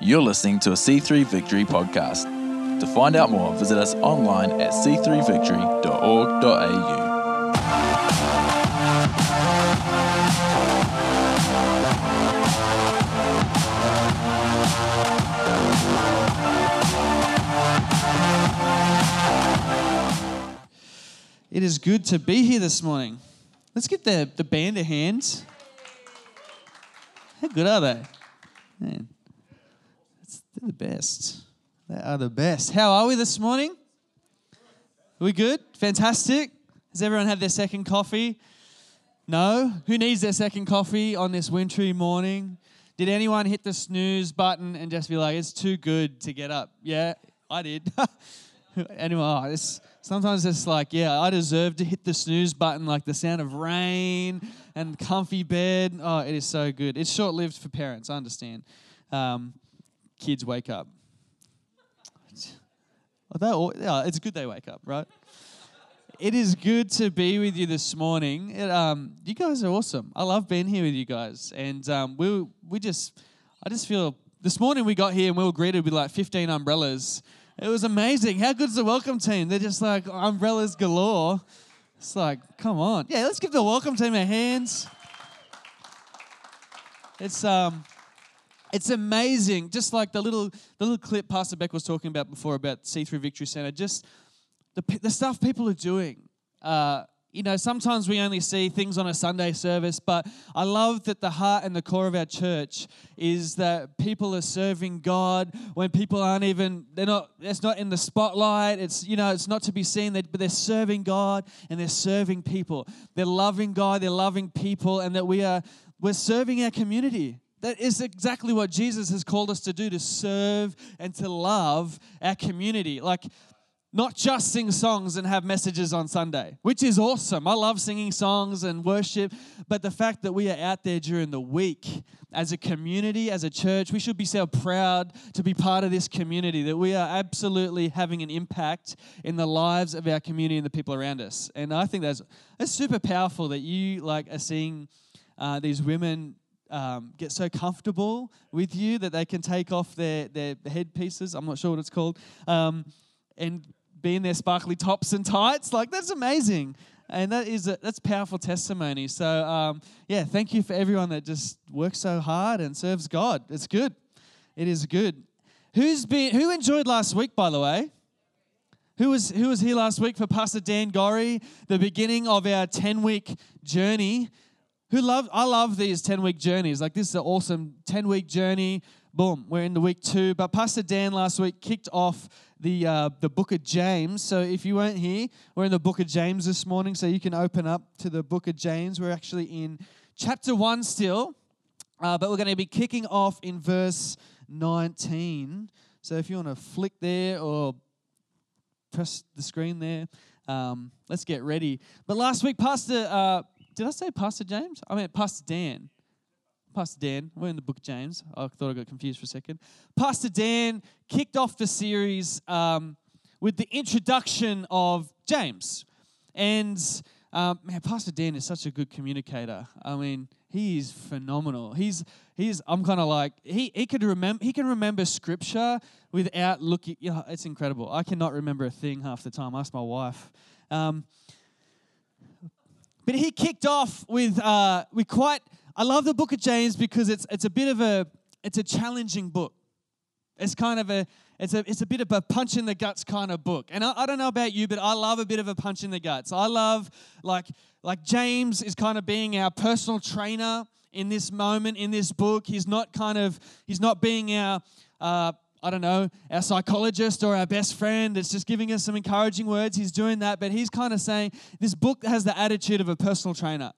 You're listening to a C3 Victory podcast. To find out more, visit us online at c3victory.org.au. It is good to be here this morning. Let's give the, the band a hand. How good are they? Man, they're the best. They are the best. How are we this morning? Are we good? Fantastic. Has everyone had their second coffee? No? Who needs their second coffee on this wintry morning? Did anyone hit the snooze button and just be like, it's too good to get up? Yeah, I did. anyway, oh, it's, sometimes it's like, yeah, I deserve to hit the snooze button, like the sound of rain and comfy bed. Oh, it is so good. It's short lived for parents, I understand. Um, kids wake up. Yeah, it's good they wake up, right? it is good to be with you this morning. It, um, you guys are awesome. I love being here with you guys, and um, we we just, I just feel this morning we got here and we were greeted with like 15 umbrellas. It was amazing. How good's the welcome team? They're just like umbrellas galore. It's like, come on, yeah. Let's give the welcome team a hand. It's um, it's amazing. Just like the little the little clip Pastor Beck was talking about before about C3 Victory Center. Just the, the stuff people are doing. Uh, you know, sometimes we only see things on a Sunday service, but I love that the heart and the core of our church is that people are serving God when people aren't even, they're not, it's not in the spotlight. It's, you know, it's not to be seen, but they're serving God and they're serving people. They're loving God, they're loving people, and that we are, we're serving our community. That is exactly what Jesus has called us to do to serve and to love our community. Like, not just sing songs and have messages on Sunday, which is awesome. I love singing songs and worship, but the fact that we are out there during the week as a community, as a church, we should be so proud to be part of this community, that we are absolutely having an impact in the lives of our community and the people around us. And I think that's, that's super powerful that you like are seeing uh, these women um, get so comfortable with you that they can take off their, their headpieces. I'm not sure what it's called. Um, and be in their sparkly tops and tights. Like, that's amazing. And that is a, that's powerful testimony. So, um, yeah, thank you for everyone that just works so hard and serves God. It's good. It is good. Who's been who enjoyed last week, by the way? Who was who was here last week for Pastor Dan Gorry, the beginning of our 10-week journey? Who love I love these 10-week journeys. Like this is an awesome 10-week journey. Boom, we're in the week two. But Pastor Dan last week kicked off the, uh, the book of James. So if you weren't here, we're in the book of James this morning. So you can open up to the book of James. We're actually in chapter 1 still, uh, but we're going to be kicking off in verse 19. So if you want to flick there or press the screen there, um, let's get ready. But last week, Pastor, uh, did I say Pastor James? I meant Pastor Dan. Pastor Dan, we're in the book of James. I thought I got confused for a second. Pastor Dan kicked off the series um, with the introduction of James. And um, man, Pastor Dan is such a good communicator. I mean, he is phenomenal. He's he's I'm kind of like he he could remember he can remember scripture without looking. You know, it's incredible. I cannot remember a thing half the time. Ask my wife. Um, but he kicked off with uh, with quite I love the book of James because it's it's a bit of a it's a challenging book. It's kind of a it's a it's a bit of a punch in the guts kind of book. And I, I don't know about you, but I love a bit of a punch in the guts. I love like like James is kind of being our personal trainer in this moment in this book. He's not kind of he's not being our uh, I don't know, our psychologist or our best friend that's just giving us some encouraging words. He's doing that, but he's kind of saying this book has the attitude of a personal trainer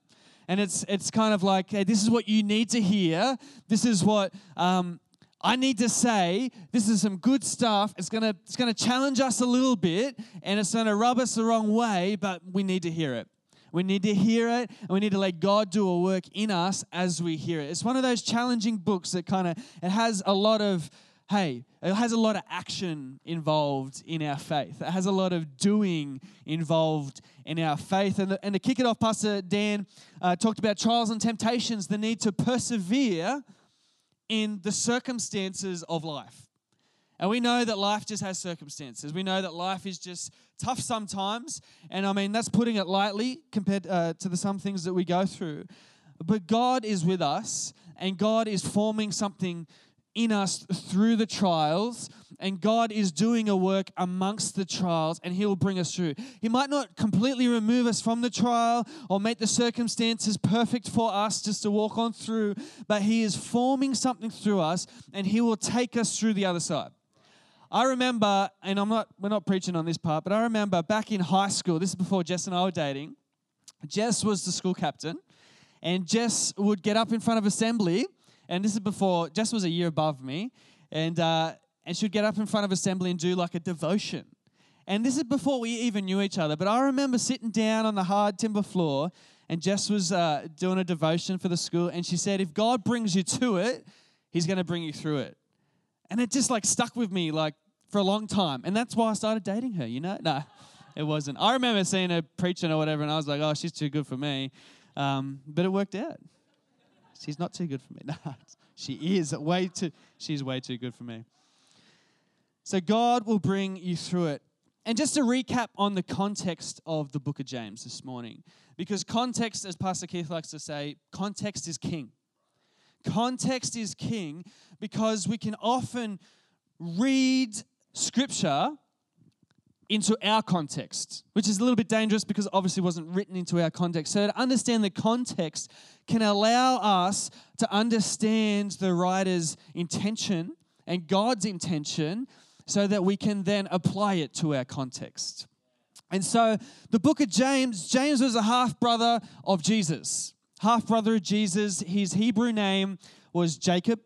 and it's it's kind of like, hey, this is what you need to hear. This is what um, I need to say. This is some good stuff. It's gonna it's gonna challenge us a little bit, and it's gonna rub us the wrong way, but we need to hear it. We need to hear it, and we need to let God do a work in us as we hear it. It's one of those challenging books that kind of it has a lot of hey, it has a lot of action involved in our faith. It has a lot of doing involved in our faith. And, the, and to kick it off, Pastor Dan uh, talked about trials and temptations, the need to persevere in the circumstances of life. And we know that life just has circumstances. We know that life is just tough sometimes. And I mean, that's putting it lightly compared uh, to the some things that we go through. But God is with us, and God is forming something in us through the trials, and God is doing a work amongst the trials, and He will bring us through. He might not completely remove us from the trial or make the circumstances perfect for us just to walk on through, but He is forming something through us, and He will take us through the other side. I remember, and I'm not, we're not preaching on this part, but I remember back in high school, this is before Jess and I were dating, Jess was the school captain, and Jess would get up in front of assembly and this is before Jess was a year above me, and uh, and she'd get up in front of assembly and do like a devotion. And this is before we even knew each other. But I remember sitting down on the hard timber floor, and Jess was uh, doing a devotion for the school, and she said, "If God brings you to it, He's going to bring you through it." And it just like stuck with me like for a long time, and that's why I started dating her. You know, no, it wasn't. I remember seeing her preaching or whatever, and I was like, "Oh, she's too good for me," um, but it worked out. She's not too good for me. No, she is way too. She's way too good for me. So God will bring you through it. And just to recap on the context of the book of James this morning, because context, as Pastor Keith likes to say, context is king. Context is king because we can often read scripture into our context, which is a little bit dangerous because obviously wasn't written into our context. So to understand the context can allow us to understand the writer's intention and God's intention so that we can then apply it to our context. And so the book of James, James was a half brother of Jesus. Half brother of Jesus. His Hebrew name was Jacob,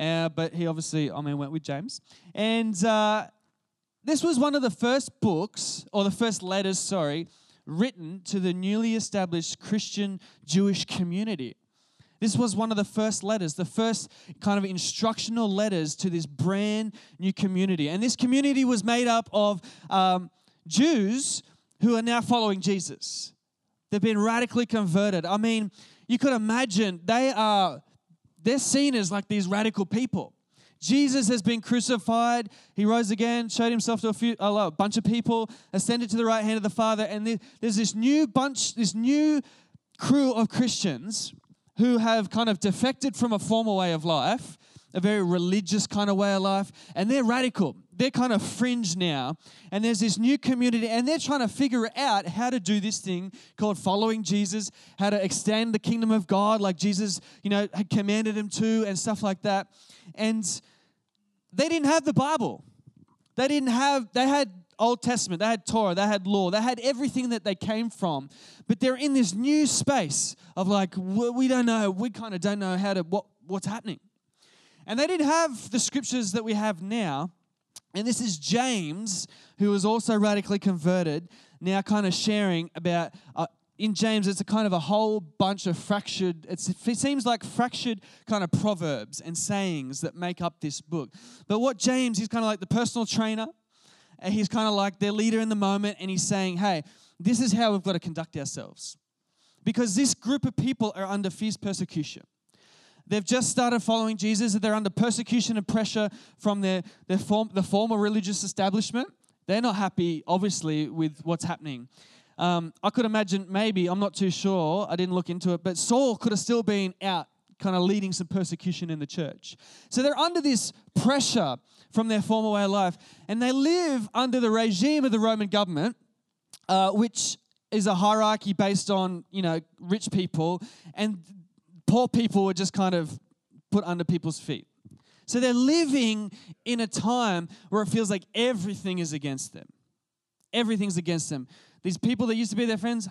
uh, but he obviously, I mean, went with James. And uh, this was one of the first books, or the first letters, sorry, written to the newly established Christian Jewish community. This was one of the first letters, the first kind of instructional letters to this brand new community. And this community was made up of um, Jews who are now following Jesus. They've been radically converted. I mean, you could imagine they are, they're seen as like these radical people. Jesus has been crucified. He rose again, showed himself to a, few, a bunch of people, ascended to the right hand of the Father, and there's this new bunch, this new crew of Christians who have kind of defected from a former way of life, a very religious kind of way of life, and they're radical. They're kind of fringe now, and there's this new community, and they're trying to figure out how to do this thing called following Jesus, how to extend the kingdom of God like Jesus, you know, had commanded him to, and stuff like that. And they didn't have the Bible. They didn't have, they had Old Testament, they had Torah, they had law, they had everything that they came from. But they're in this new space of like, we don't know, we kind of don't know how to, what, what's happening. And they didn't have the scriptures that we have now. And this is James, who was also radically converted, now kind of sharing about uh, in James, it's a kind of a whole bunch of fractured, it seems like fractured kind of proverbs and sayings that make up this book. But what James, he's kind of like the personal trainer, and he's kind of like their leader in the moment, and he's saying, hey, this is how we've got to conduct ourselves. Because this group of people are under fierce persecution. They've just started following Jesus, they're under persecution and pressure from their, their form, the former religious establishment. They're not happy, obviously, with what's happening. Um, I could imagine maybe, I'm not too sure, I didn't look into it, but Saul could have still been out kind of leading some persecution in the church. So they're under this pressure from their former way of life, and they live under the regime of the Roman government, uh, which is a hierarchy based on you know rich people, and poor people were just kind of put under people's feet. So they're living in a time where it feels like everything is against them. Everything's against them. These people that used to be their friends,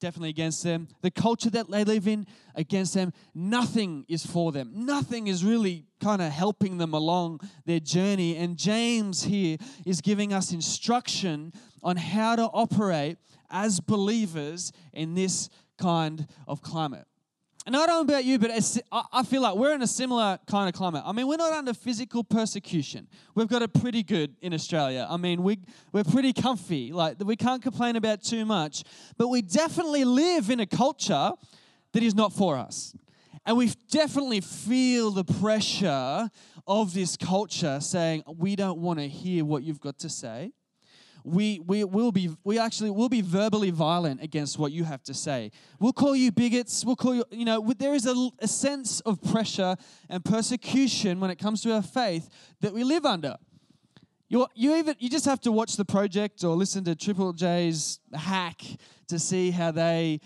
definitely against them. The culture that they live in, against them. Nothing is for them. Nothing is really kind of helping them along their journey. And James here is giving us instruction on how to operate as believers in this kind of climate. And I don't know about you, but I feel like we're in a similar kind of climate. I mean, we're not under physical persecution. We've got it pretty good in Australia. I mean, we, we're pretty comfy. Like, we can't complain about too much. But we definitely live in a culture that is not for us. And we definitely feel the pressure of this culture saying, we don't want to hear what you've got to say. We, we will be we actually will be verbally violent against what you have to say. We'll call you bigots. We'll call you you know there is a, a sense of pressure and persecution when it comes to our faith that we live under. You you even you just have to watch the project or listen to Triple J's hack to see how they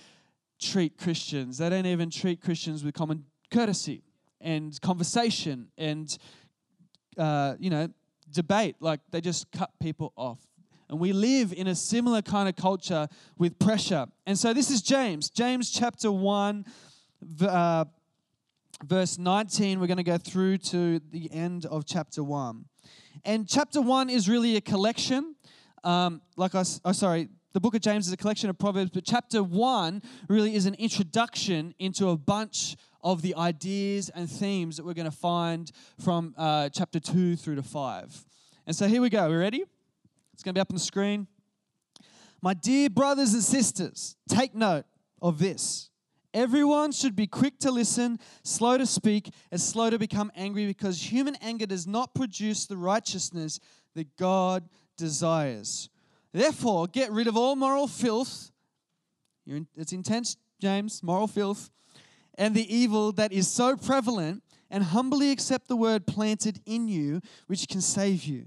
treat Christians. They don't even treat Christians with common courtesy and conversation and, uh, you know, debate. Like they just cut people off. And we live in a similar kind of culture with pressure. And so this is James, James chapter 1, uh, verse 19. We're going to go through to the end of chapter 1. And chapter 1 is really a collection. Um, like I, oh, sorry, the book of James is a collection of Proverbs, but chapter one really is an introduction into a bunch of the ideas and themes that we're going to find from uh, chapter two through to five. And so here we go. We ready? It's going to be up on the screen. My dear brothers and sisters, take note of this. Everyone should be quick to listen, slow to speak, and slow to become angry because human anger does not produce the righteousness that God desires. Therefore, get rid of all moral filth. It's intense, James, moral filth, and the evil that is so prevalent, and humbly accept the word planted in you, which can save you.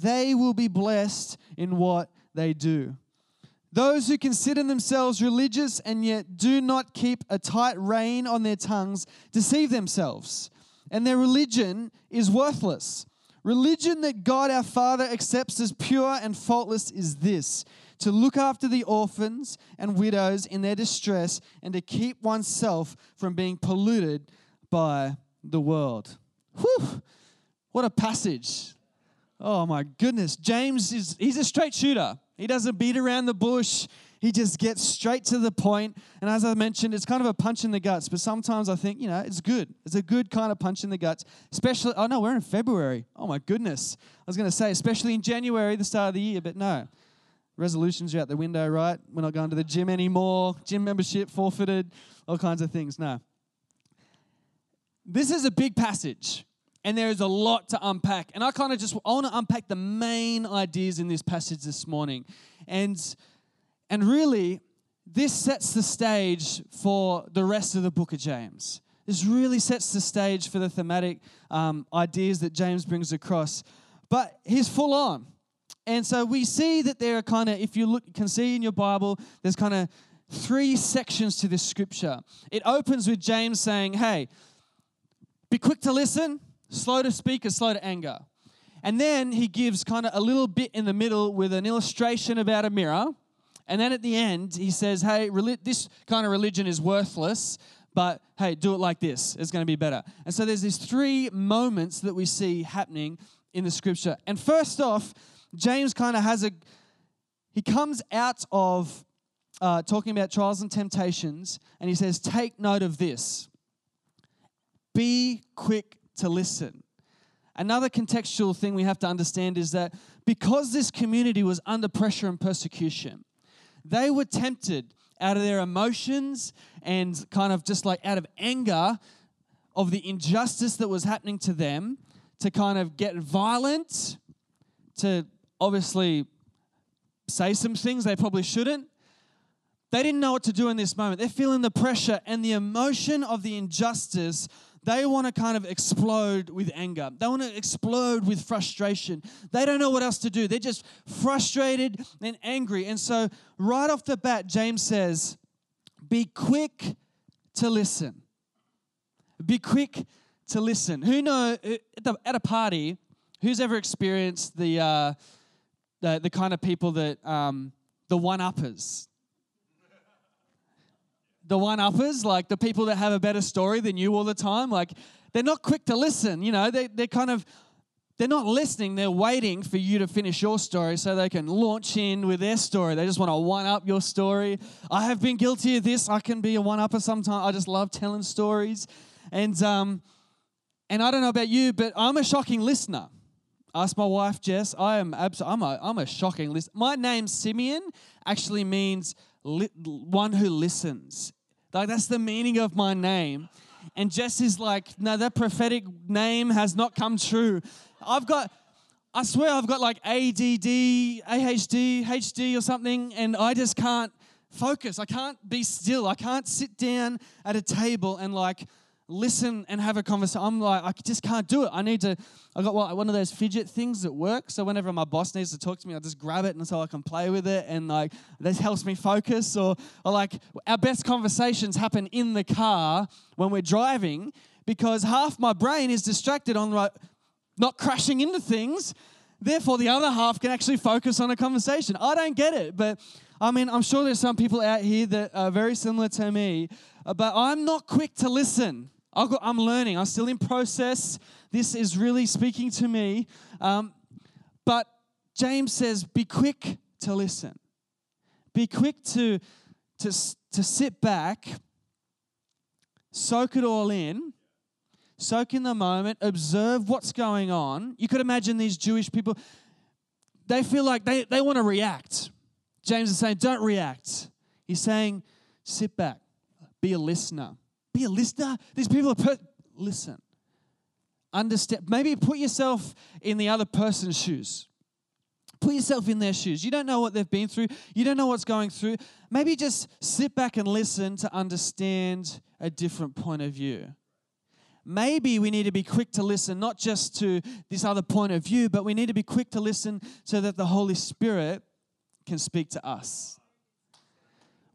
they will be blessed in what they do. Those who consider themselves religious and yet do not keep a tight rein on their tongues deceive themselves, and their religion is worthless. Religion that God our Father accepts as pure and faultless is this to look after the orphans and widows in their distress and to keep oneself from being polluted by the world. Whew, what a passage. Oh my goodness. James is he's a straight shooter. He doesn't beat around the bush. He just gets straight to the point. And as I mentioned, it's kind of a punch in the guts, but sometimes I think, you know, it's good. It's a good kind of punch in the guts. Especially, oh no, we're in February. Oh my goodness. I was going to say, especially in January, the start of the year, but no. Resolutions are out the window, right? We're not going to the gym anymore. Gym membership forfeited, all kinds of things. No. This is a big passage and there is a lot to unpack. And I kind of just I want to unpack the main ideas in this passage this morning. And and really this sets the stage for the rest of the book of James. This really sets the stage for the thematic um, ideas that James brings across. But he's full on. And so we see that there are kind of, if you look, can see in your Bible, there's kind of three sections to this scripture. It opens with James saying, Hey, be quick to listen, slow to speak and slow to anger. And then he gives kind of a little bit in the middle with an illustration about a mirror. And then at the end, he says, Hey, this kind of religion is worthless, but hey, do it like this. It's going to be better. And so there's these three moments that we see happening in the scripture. And first off, James kind of has a, he comes out of uh, talking about trials and temptations, and he says, Take note of this. Be quick to listen. Another contextual thing we have to understand is that because this community was under pressure and persecution, they were tempted out of their emotions and kind of just like out of anger of the injustice that was happening to them to kind of get violent, to obviously say some things they probably shouldn't. They didn't know what to do in this moment. They're feeling the pressure and the emotion of the injustice they want to kind of explode with anger. They want to explode with frustration. They don't know what else to do. They're just frustrated and angry. And so, right off the bat, James says, Be quick to listen. Be quick to listen. Who know at a party, who's ever experienced the, uh, the, the kind of people that, um, the one uppers? The one uppers, like the people that have a better story than you all the time. Like they're not quick to listen. You know, they, they're kind of, they're not listening. They're waiting for you to finish your story so they can launch in with their story. They just want to one up your story. I have been guilty of this. I can be a one upper sometimes. I just love telling stories. And, um, and I don't know about you, but I'm a shocking listener. Ask my wife Jess. I am abs- I'm a I'm a shocking listener. My name Simeon actually means li- one who listens. Like that's the meaning of my name. And Jess is like, no, that prophetic name has not come true. I've got, I swear, I've got like ADD, AHD, HD or something, and I just can't focus. I can't be still. I can't sit down at a table and like listen and have a conversation. I'm like, I just can't do it. I need to. I got one of those fidget things at work. So whenever my boss needs to talk to me, I just grab it and so I can play with it, and like this helps me focus. Or, or like our best conversations happen in the car when we're driving because half my brain is distracted on like not crashing into things. Therefore, the other half can actually focus on a conversation. I don't get it, but I mean, I'm sure there's some people out here that are very similar to me, but I'm not quick to listen. I'm learning. I'm still in process. This is really speaking to me. Um, but James says, be quick to listen. Be quick to, to, to sit back, soak it all in, soak in the moment, observe what's going on. You could imagine these Jewish people, they feel like they, they want to react. James is saying, don't react. He's saying, sit back, be a listener be a listener. These people are, per- listen. Understand. Maybe put yourself in the other person's shoes. Put yourself in their shoes. You don't know what they've been through. You don't know what's going through. Maybe just sit back and listen to understand a different point of view. Maybe we need to be quick to listen, not just to this other point of view, but we need to be quick to listen so that the Holy Spirit can speak to us.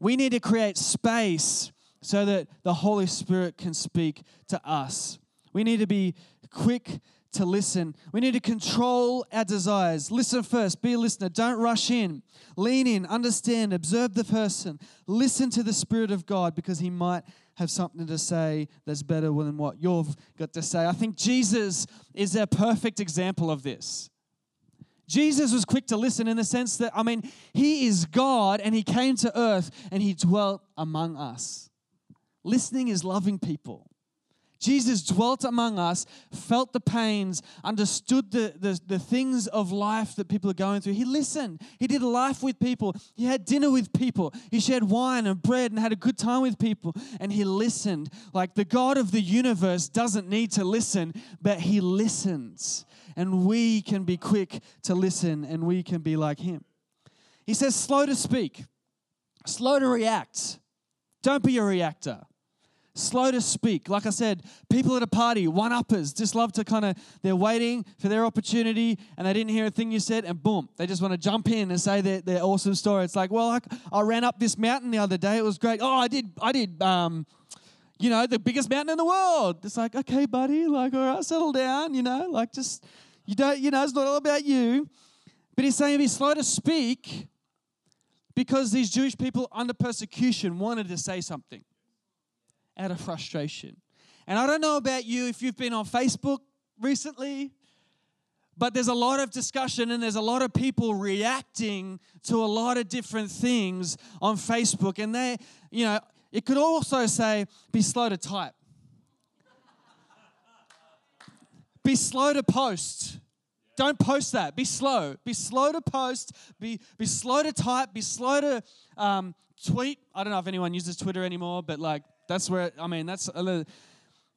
We need to create space so that the Holy Spirit can speak to us. We need to be quick to listen. We need to control our desires. Listen first, be a listener. Don't rush in. Lean in, understand, observe the person. Listen to the Spirit of God because He might have something to say that's better than what you've got to say. I think Jesus is a perfect example of this. Jesus was quick to listen in the sense that, I mean, He is God and He came to earth and He dwelt among us. Listening is loving people. Jesus dwelt among us, felt the pains, understood the, the, the, things of life that people are going through. He listened. He did life with people. He had dinner with people. He shared wine and bread and had a good time with people. And he listened. Like the God of the universe doesn't need to listen, but he listens. And we can be quick to listen and we can be like him. He says, slow to speak, slow to react. Don't be a reactor slow to speak. Like I said, people at a party, one uppers, just love to kind of, they're waiting for their opportunity and they didn't hear a thing you said, and boom, they just want to jump in and say their, their awesome story. It's like, well, I, I ran up this mountain the other day. It was great. Oh, I did, I did, um, you know, the biggest mountain in the world. It's like, okay, buddy, like, all right, settle down, you know, like just, you don't, you know, it's not all about you. But he's saying be slow to speak because these Jewish people under persecution wanted to say something out of frustration. And I don't know about you if you've been on Facebook recently, but there's a lot of discussion and there's a lot of people reacting to a lot of different things on Facebook. And they, you know, it could also say, be slow to type, be slow to post. Don't post that. Be slow. Be slow to post. Be, be slow to type. Be slow to um, tweet. I don't know if anyone uses Twitter anymore, but like, that's where, I mean, that's a little,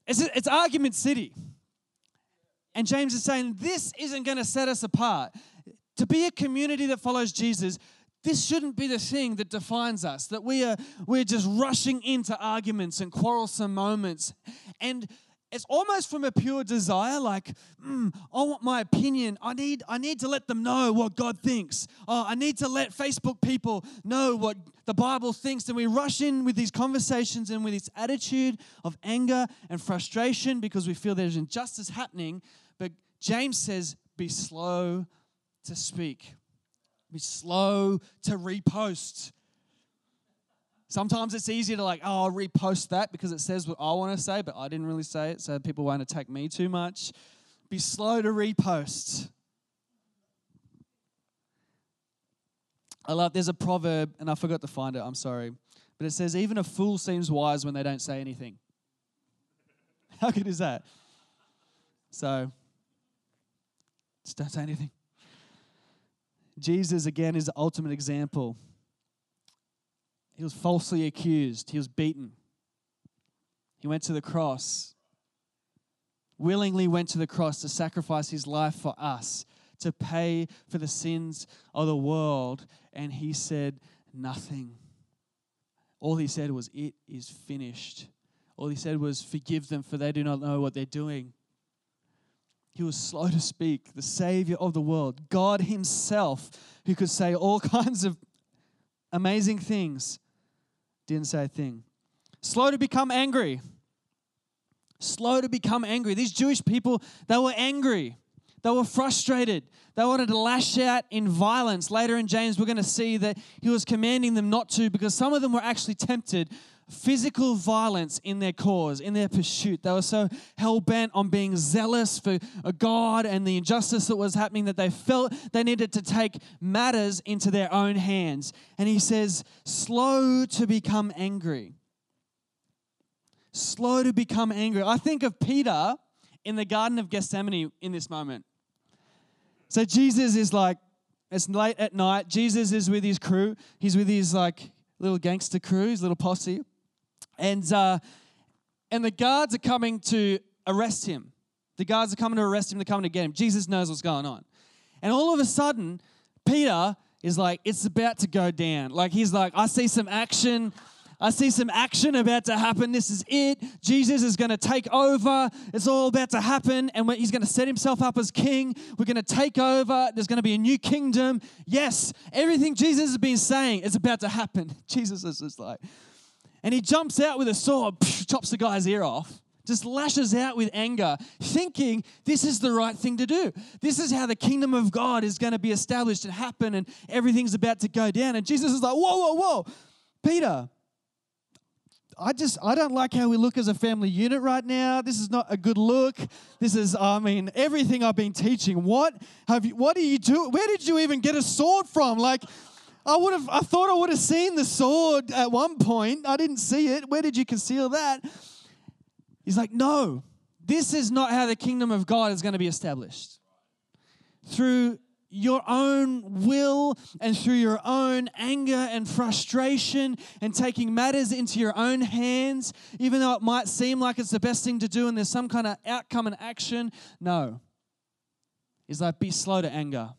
it's, it's argument city. And James is saying this isn't going to set us apart. To be a community that follows Jesus, this shouldn't be the thing that defines us, that we are we're just rushing into arguments and quarrelsome moments. And it's almost from a pure desire like mm, i want my opinion. I need i need to let them know what god thinks. Oh i need to let facebook people know what the bible thinks. And we rush in with these conversations and with this attitude of anger and frustration because we feel there's injustice happening. But james says be slow to speak. Be slow to repost Sometimes it's easier to like, oh, I'll repost that because it says what I want to say, but I didn't really say it, so people won't attack me too much. Be slow to repost. I love, there's a proverb, and I forgot to find it, I'm sorry. But it says, even a fool seems wise when they don't say anything. How good is that? So, just don't say anything. Jesus, again, is the ultimate example. He was falsely accused, he was beaten. He went to the cross, willingly went to the cross to sacrifice his life for us, to pay for the sins of the world. And he said nothing. All he said was, It is finished. All he said was, Forgive them, for they do not know what they're doing. He was slow to speak, the Savior of the world, God Himself, who could say all kinds of amazing things, didn't say a thing. Slow to become angry. Slow to become angry. These Jewish people, they were angry. They were frustrated. They wanted to lash out in violence. Later in James, we're going to see that he was commanding them not to because some of them were actually tempted physical violence in their cause, in their pursuit. They were so hell bent on being zealous for God and the injustice that was happening that they felt they needed to take matters into their own hands. And he says, slow to become angry. Slow to become angry. I think of Peter in the Garden of Gethsemane in this moment. So Jesus is like, it's late at night. Jesus is with his crew. He's with his like little gangster crew, his little posse and uh, and the guards are coming to arrest him. The guards are coming to arrest him. They're coming to get him. Jesus knows what's going on, and all of a sudden, Peter is like, "It's about to go down." Like he's like, "I see some action." I see some action about to happen. This is it. Jesus is going to take over. It's all about to happen. And he's going to set himself up as king. We're going to take over. There's going to be a new kingdom. Yes, everything Jesus has been saying is about to happen. Jesus is just like, and he jumps out with a sword, chops the guy's ear off, just lashes out with anger, thinking this is the right thing to do. This is how the kingdom of God is going to be established and happen, and everything's about to go down. And Jesus is like, whoa, whoa, whoa, Peter. I just I don't like how we look as a family unit right now. This is not a good look. This is I mean everything I've been teaching. What have you what do you do? Where did you even get a sword from? Like I would have I thought I would have seen the sword at one point. I didn't see it. Where did you conceal that? He's like, "No. This is not how the kingdom of God is going to be established." Through your own will and through your own anger and frustration and taking matters into your own hands, even though it might seem like it's the best thing to do and there's some kind of outcome and action. No. He's like, be slow to anger.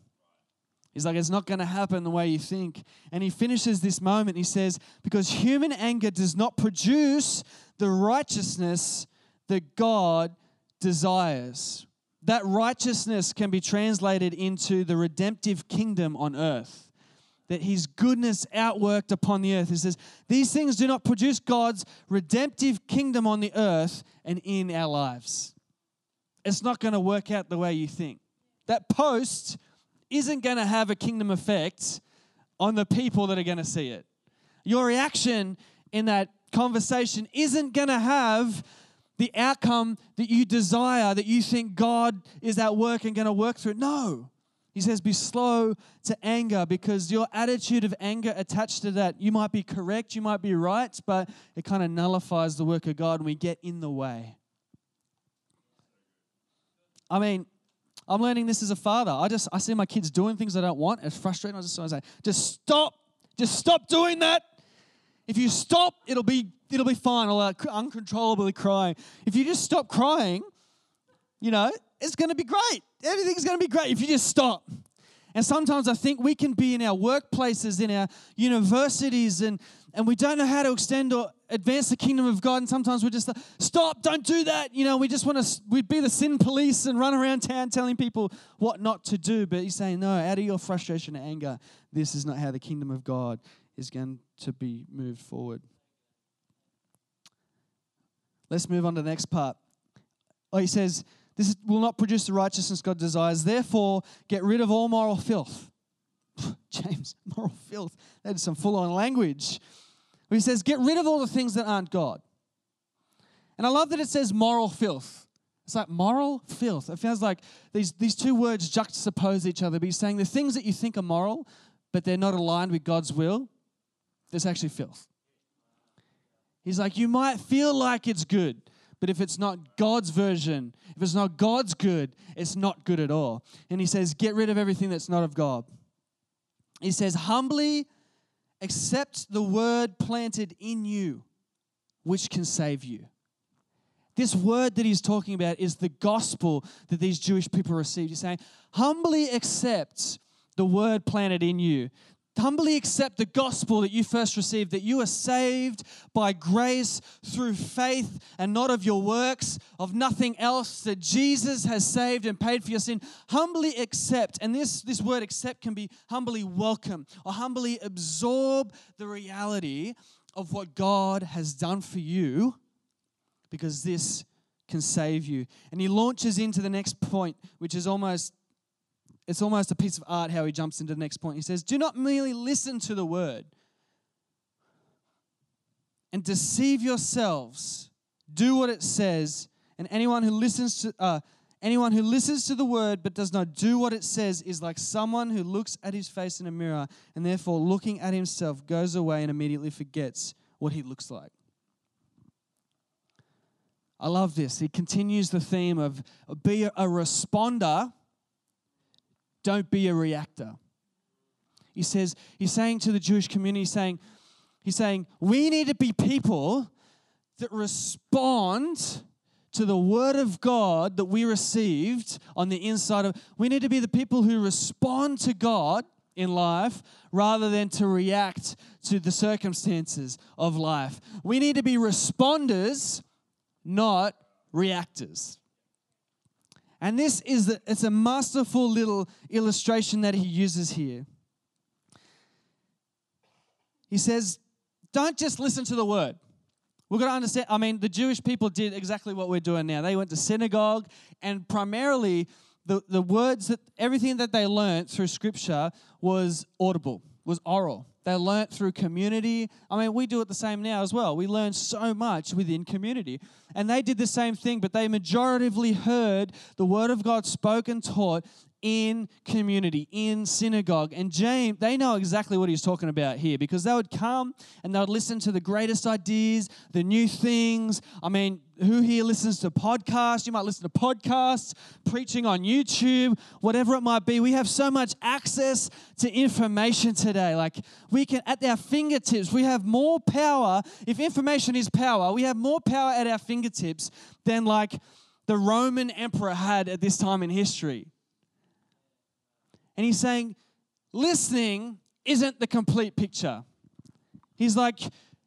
He's like, it's not going to happen the way you think. And he finishes this moment. He says, because human anger does not produce the righteousness that God desires. That righteousness can be translated into the redemptive kingdom on earth. That his goodness outworked upon the earth. He says, These things do not produce God's redemptive kingdom on the earth and in our lives. It's not going to work out the way you think. That post isn't going to have a kingdom effect on the people that are going to see it. Your reaction in that conversation isn't going to have the outcome that you desire, that you think God is at work and going to work through. No. He says, be slow to anger because your attitude of anger attached to that, you might be correct, you might be right, but it kind of nullifies the work of God and we get in the way. I mean, I'm learning this as a father. I just I see my kids doing things I don't want. It's frustrating. I just I say, just stop. Just stop doing that. If you stop, it'll be it'll be fine. I'll uh, uncontrollably cry. If you just stop crying, you know, it's going to be great. Everything's going to be great if you just stop. And sometimes I think we can be in our workplaces, in our universities, and, and we don't know how to extend or advance the kingdom of God. And sometimes we just stop, don't do that. You know, we just want to we'd be the sin police and run around town telling people what not to do. But he's saying, no, out of your frustration and anger, this is not how the kingdom of God is going to be moved forward. Let's move on to the next part. Oh, he says, this will not produce the righteousness God desires. Therefore, get rid of all moral filth. James, moral filth. That is some full on language. He says, Get rid of all the things that aren't God. And I love that it says moral filth. It's like moral filth. It feels like these, these two words juxtapose each other. But he's saying the things that you think are moral, but they're not aligned with God's will, there's actually filth. He's like, you might feel like it's good, but if it's not God's version, if it's not God's good, it's not good at all. And he says, get rid of everything that's not of God. He says, humbly accept the word planted in you, which can save you. This word that he's talking about is the gospel that these Jewish people received. He's saying, humbly accept the word planted in you. Humbly accept the gospel that you first received, that you are saved by grace through faith and not of your works, of nothing else, that Jesus has saved and paid for your sin. Humbly accept, and this, this word accept can be humbly welcome or humbly absorb the reality of what God has done for you because this can save you. And he launches into the next point, which is almost it's almost a piece of art how he jumps into the next point. He says, "Do not merely listen to the word and deceive yourselves. Do what it says, and anyone who listens to uh, anyone who listens to the word but does not do what it says is like someone who looks at his face in a mirror and therefore looking at himself goes away and immediately forgets what he looks like." I love this. He continues the theme of be a responder, don't be a reactor. He says, he's saying to the Jewish community, saying, he's saying, we need to be people that respond to the word of God that we received on the inside of we need to be the people who respond to God in life rather than to react to the circumstances of life. We need to be responders not reactors. And this is it's a masterful little illustration that he uses here. He says, don't just listen to the word. We've got to understand, I mean, the Jewish people did exactly what we're doing now. They went to synagogue, and primarily the, the words that everything that they learned through scripture was audible, was oral. They learnt through community. I mean, we do it the same now as well. We learn so much within community. And they did the same thing, but they majoritively heard the word of God spoken, taught in community, in synagogue. And James, they know exactly what he's talking about here because they would come and they would listen to the greatest ideas, the new things. I mean, who here listens to podcasts? You might listen to podcasts, preaching on YouTube, whatever it might be. We have so much access to information today. Like we can, at our fingertips, we have more power. If information is power, we have more power at our fingertips than like the Roman emperor had at this time in history. And he's saying, listening isn't the complete picture. He's like,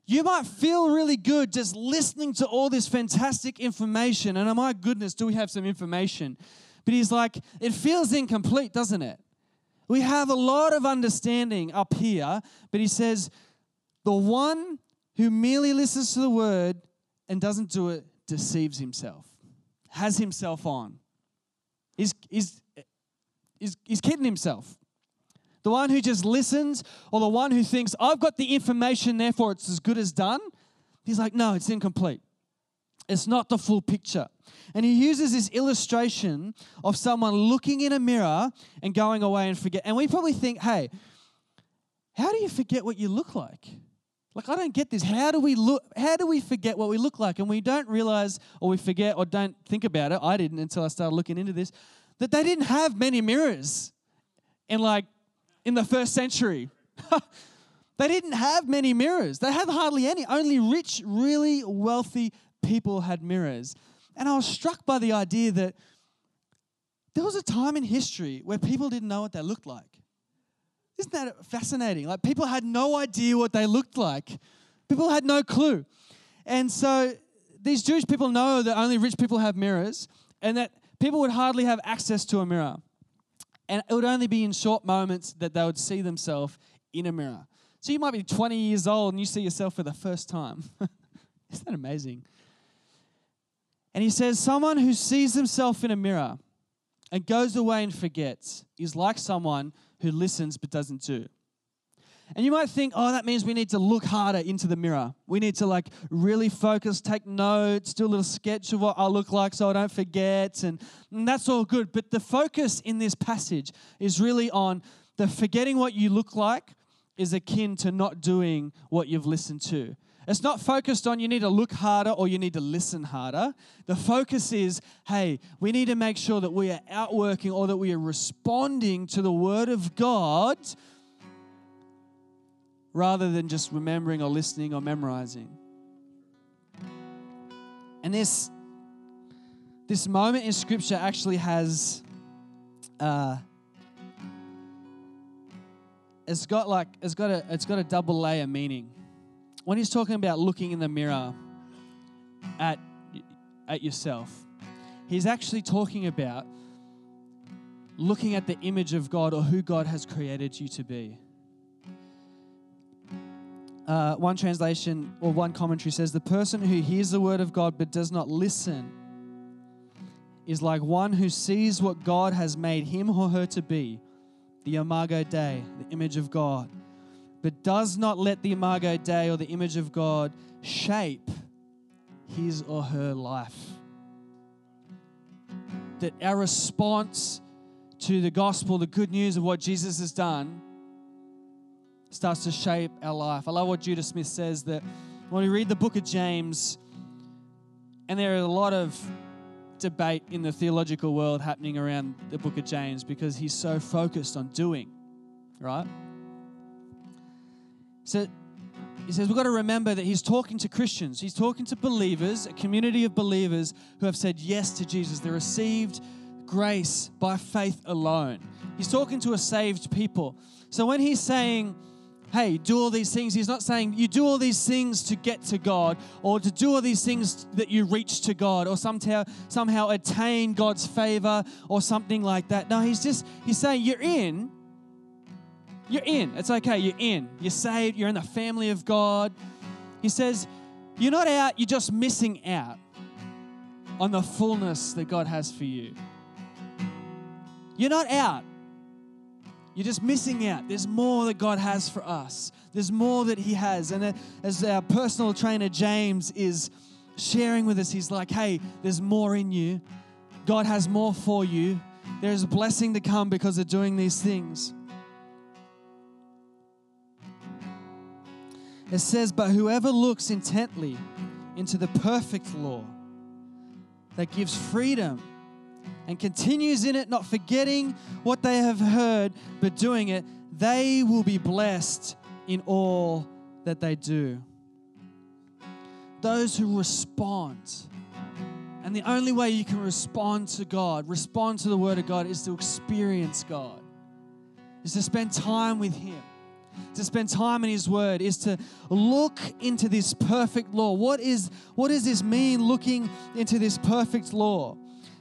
you might feel really good just listening to all this fantastic information. And oh my goodness, do we have some information? But he's like, it feels incomplete, doesn't it? We have a lot of understanding up here, but he says, the one who merely listens to the word and doesn't do it deceives himself, has himself on. He's, he's, is, is kidding himself. The one who just listens, or the one who thinks, I've got the information, therefore it's as good as done. He's like, no, it's incomplete. It's not the full picture. And he uses this illustration of someone looking in a mirror and going away and forget. And we probably think, hey, how do you forget what you look like? Like I don't get this. How do we look how do we forget what we look like? And we don't realize or we forget or don't think about it. I didn't until I started looking into this that they didn't have many mirrors in like in the first century. they didn't have many mirrors. They had hardly any. Only rich, really wealthy people had mirrors. And I was struck by the idea that there was a time in history where people didn't know what they looked like. Isn't that fascinating? Like people had no idea what they looked like. People had no clue. And so these Jewish people know that only rich people have mirrors and that people would hardly have access to a mirror. And it would only be in short moments that they would see themselves in a mirror. So you might be 20 years old and you see yourself for the first time. Isn't that amazing? And he says, Someone who sees himself in a mirror and goes away and forgets is like someone who listens but doesn't do. And you might think, oh, that means we need to look harder into the mirror. We need to like really focus, take notes, do a little sketch of what I look like so I don't forget. And, and that's all good. But the focus in this passage is really on the forgetting what you look like is akin to not doing what you've listened to. It's not focused on you need to look harder or you need to listen harder. The focus is hey, we need to make sure that we are outworking or that we are responding to the Word of God rather than just remembering or listening or memorizing. And this, this moment in Scripture actually has. Uh, it's got like it's got a it's got a double layer meaning when he's talking about looking in the mirror at, at yourself, he's actually talking about looking at the image of God or who God has created you to be. Uh, one translation or one commentary says the person who hears the word of God but does not listen is like one who sees what God has made him or her to be, the Imago Dei, the image of God but does not let the Imago Dei or the image of God shape his or her life. That our response to the gospel, the good news of what Jesus has done, starts to shape our life. I love what Judah Smith says that when we read the book of James, and there are a lot of debate in the theological world happening around the book of James because he's so focused on doing, right? So he says we've got to remember that he's talking to Christians. He's talking to believers, a community of believers who have said yes to Jesus. They received grace by faith alone. He's talking to a saved people. So when he's saying, hey, do all these things, he's not saying you do all these things to get to God or to do all these things that you reach to God or somehow somehow attain God's favor or something like that. No, he's just he's saying you're in you're in. It's okay. You're in. You're saved. You're in the family of God. He says, You're not out, you're just missing out on the fullness that God has for you. You're not out. You're just missing out. There's more that God has for us. There's more that He has. And uh, as our personal trainer, James, is sharing with us, he's like, hey, there's more in you. God has more for you. There's a blessing to come because of doing these things. It says, But whoever looks intently into the perfect law that gives freedom and continues in it, not forgetting what they have heard, but doing it, they will be blessed in all that they do. Those who respond, and the only way you can respond to God, respond to the Word of God, is to experience God, is to spend time with Him to spend time in His Word, is to look into this perfect law. What, is, what does this mean, looking into this perfect law?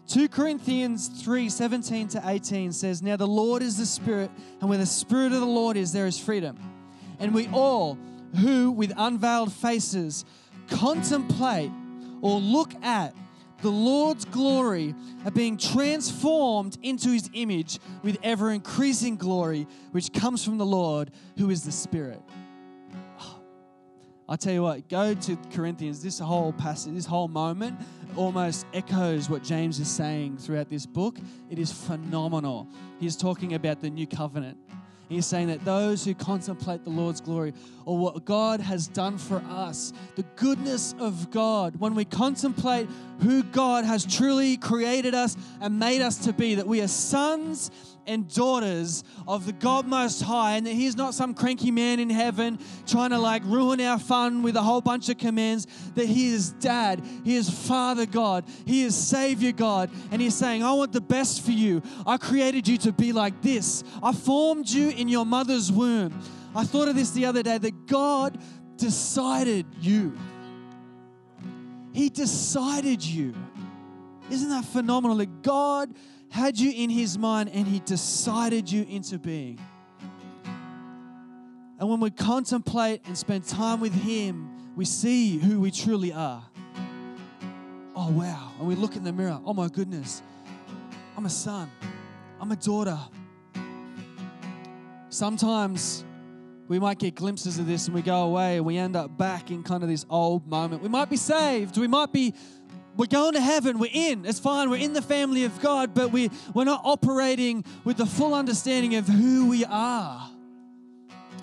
2 Corinthians 3 17 to 18 says, Now the Lord is the Spirit, and where the Spirit of the Lord is, there is freedom. And we all, who with unveiled faces contemplate or look at the Lord's glory are being transformed into his image with ever increasing glory, which comes from the Lord, who is the Spirit. I'll tell you what, go to Corinthians. This whole passage, this whole moment almost echoes what James is saying throughout this book. It is phenomenal. He's talking about the new covenant. He's saying that those who contemplate the Lord's glory or what God has done for us, the goodness of God, when we contemplate who God has truly created us and made us to be, that we are sons and daughters of the God Most High, and that He's not some cranky man in heaven trying to like ruin our fun with a whole bunch of commands. That He is Dad, He is Father God, He is Savior God, and He's saying, I want the best for you. I created you to be like this, I formed you in your mother's womb. I thought of this the other day that God decided you. He decided you. Isn't that phenomenal? That God had you in his mind and he decided you into being. And when we contemplate and spend time with him, we see who we truly are. Oh, wow. And we look in the mirror. Oh, my goodness. I'm a son. I'm a daughter. Sometimes we might get glimpses of this and we go away and we end up back in kind of this old moment. We might be saved. We might be we're going to heaven. We're in. It's fine. We're in the family of God, but we, we're not operating with the full understanding of who we are.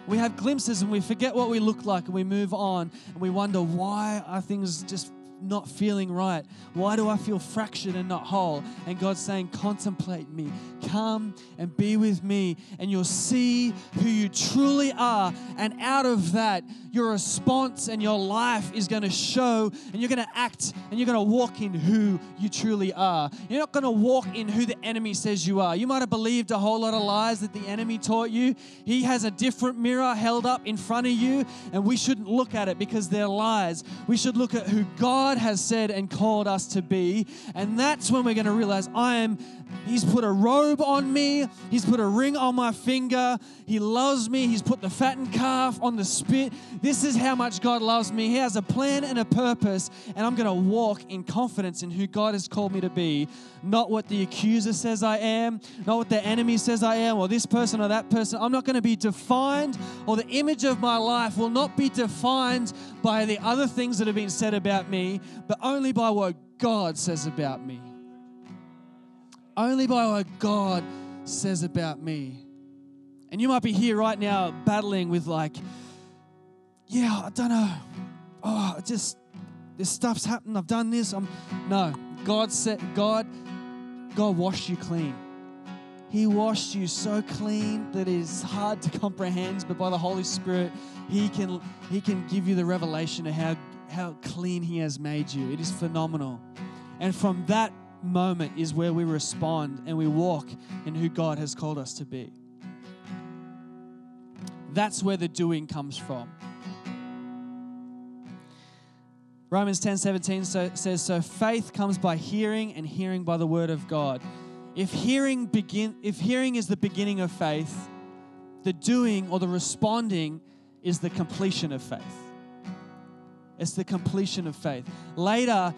We have glimpses and we forget what we look like and we move on and we wonder why are things just not feeling right? Why do I feel fractured and not whole? And God's saying, Contemplate me. Come and be with me, and you'll see who you truly are. And out of that, your response and your life is going to show, and you're going to act, and you're going to walk in who you truly are. You're not going to walk in who the enemy says you are. You might have believed a whole lot of lies that the enemy taught you. He has a different mirror held up in front of you, and we shouldn't look at it because they're lies. We should look at who God has said and called us to be, and that's when we're going to realize I am. He's put a robe on me. He's put a ring on my finger. He loves me. He's put the fattened calf on the spit. This is how much God loves me. He has a plan and a purpose, and I'm going to walk in confidence in who God has called me to be, not what the accuser says I am, not what the enemy says I am, or this person or that person. I'm not going to be defined, or the image of my life will not be defined by the other things that have been said about me, but only by what God says about me. Only by what God says about me. And you might be here right now battling with, like, yeah, I don't know. Oh, just this stuff's happened. I've done this. I'm no. God said, God, God washed you clean. He washed you so clean that it is hard to comprehend, but by the Holy Spirit, He can He can give you the revelation of how, how clean He has made you. It is phenomenal. And from that moment is where we respond and we walk in who God has called us to be. That's where the doing comes from. Romans 10 17 so, says, So faith comes by hearing, and hearing by the word of God. If hearing, begin, if hearing is the beginning of faith, the doing or the responding is the completion of faith. It's the completion of faith. Later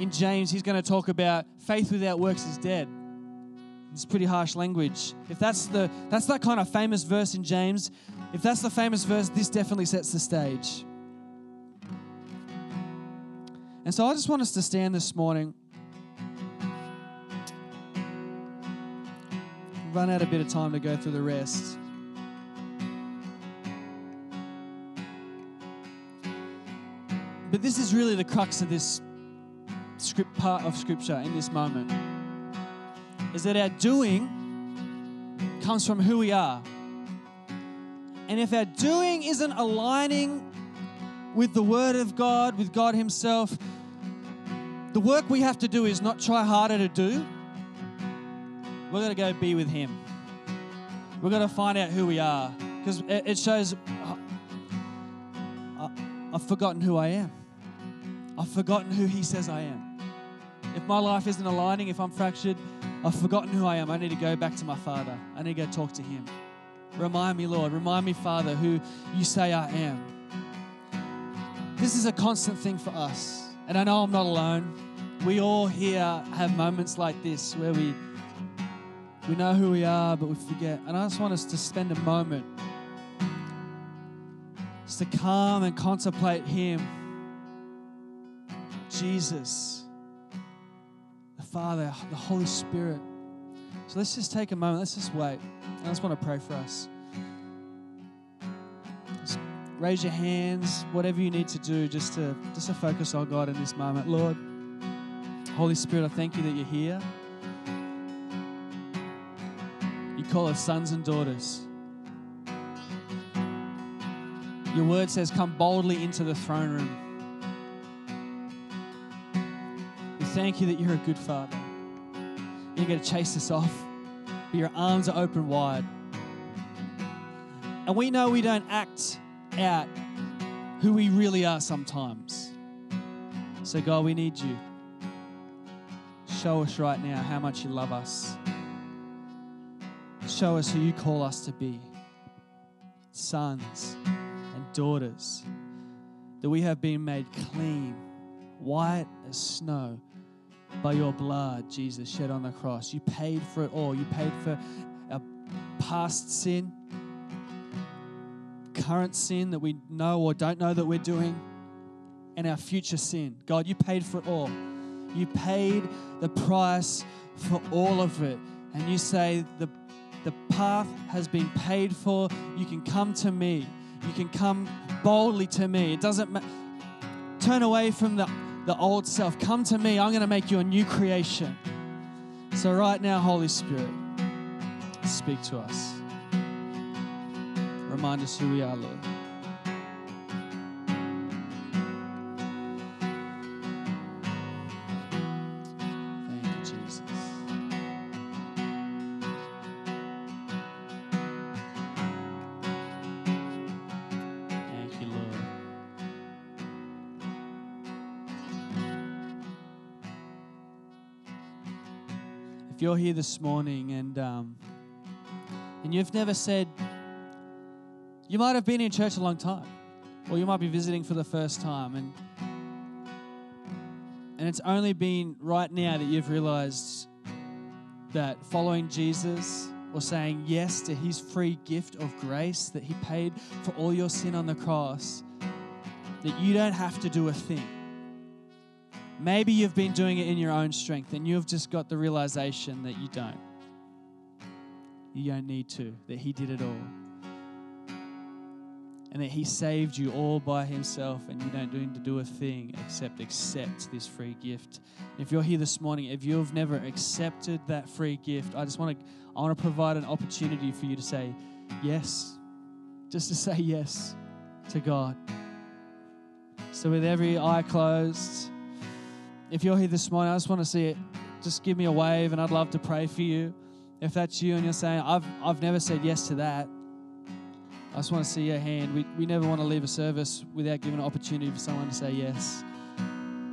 in James, he's going to talk about faith without works is dead. It's pretty harsh language. If that's the that's that kind of famous verse in James, if that's the famous verse, this definitely sets the stage. And so I just want us to stand this morning. Run out a bit of time to go through the rest. But this is really the crux of this script part of scripture in this moment. Is that our doing comes from who we are. And if our doing isn't aligning with the Word of God, with God Himself, the work we have to do is not try harder to do. We're going to go be with Him. We're going to find out who we are because it shows oh, I've forgotten who I am. I've forgotten who He says I am. If my life isn't aligning, if I'm fractured, I've forgotten who I am. I need to go back to my Father. I need to go talk to Him. Remind me, Lord. Remind me, Father, who you say I am. This is a constant thing for us. And I know I'm not alone. We all here have moments like this where we we know who we are, but we forget. And I just want us to spend a moment just to calm and contemplate Him. Jesus, the Father, the Holy Spirit. So let's just take a moment. Let's just wait. I just want to pray for us. Just raise your hands, whatever you need to do, just to just to focus on God in this moment. Lord, Holy Spirit, I thank you that you're here. You call us sons and daughters. Your word says, Come boldly into the throne room. Thank you that you're a good father. You're going to chase us off, but your arms are open wide. And we know we don't act out who we really are sometimes. So, God, we need you. Show us right now how much you love us. Show us who you call us to be sons and daughters. That we have been made clean, white as snow by your blood, Jesus, shed on the cross. You paid for it all. You paid for our past sin, current sin that we know or don't know that we're doing, and our future sin. God, you paid for it all. You paid the price for all of it. And you say, the, the path has been paid for. You can come to me. You can come boldly to me. It doesn't matter. Turn away from the, the old self. Come to me. I'm going to make you a new creation. So, right now, Holy Spirit, speak to us. Remind us who we are, Lord. You're here this morning and um, and you've never said, you might have been in church a long time, or you might be visiting for the first time, and and it's only been right now that you've realized that following Jesus or saying yes to his free gift of grace that he paid for all your sin on the cross, that you don't have to do a thing. Maybe you've been doing it in your own strength and you've just got the realization that you don't. You don't need to, that he did it all and that He saved you all by Himself, and you don't need to do a thing except accept this free gift. If you're here this morning, if you've never accepted that free gift, I just want to I want to provide an opportunity for you to say yes, just to say yes to God. So with every eye closed, if you're here this morning, I just want to see it. Just give me a wave, and I'd love to pray for you. If that's you, and you're saying I've I've never said yes to that. I just want to see your hand. We, we never want to leave a service without giving an opportunity for someone to say yes.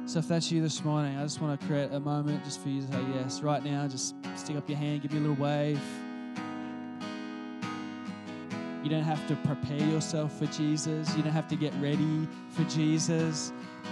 So if that's you this morning, I just want to create a moment just for you to say yes. Right now, just stick up your hand, give me a little wave. You don't have to prepare yourself for Jesus. You don't have to get ready for Jesus.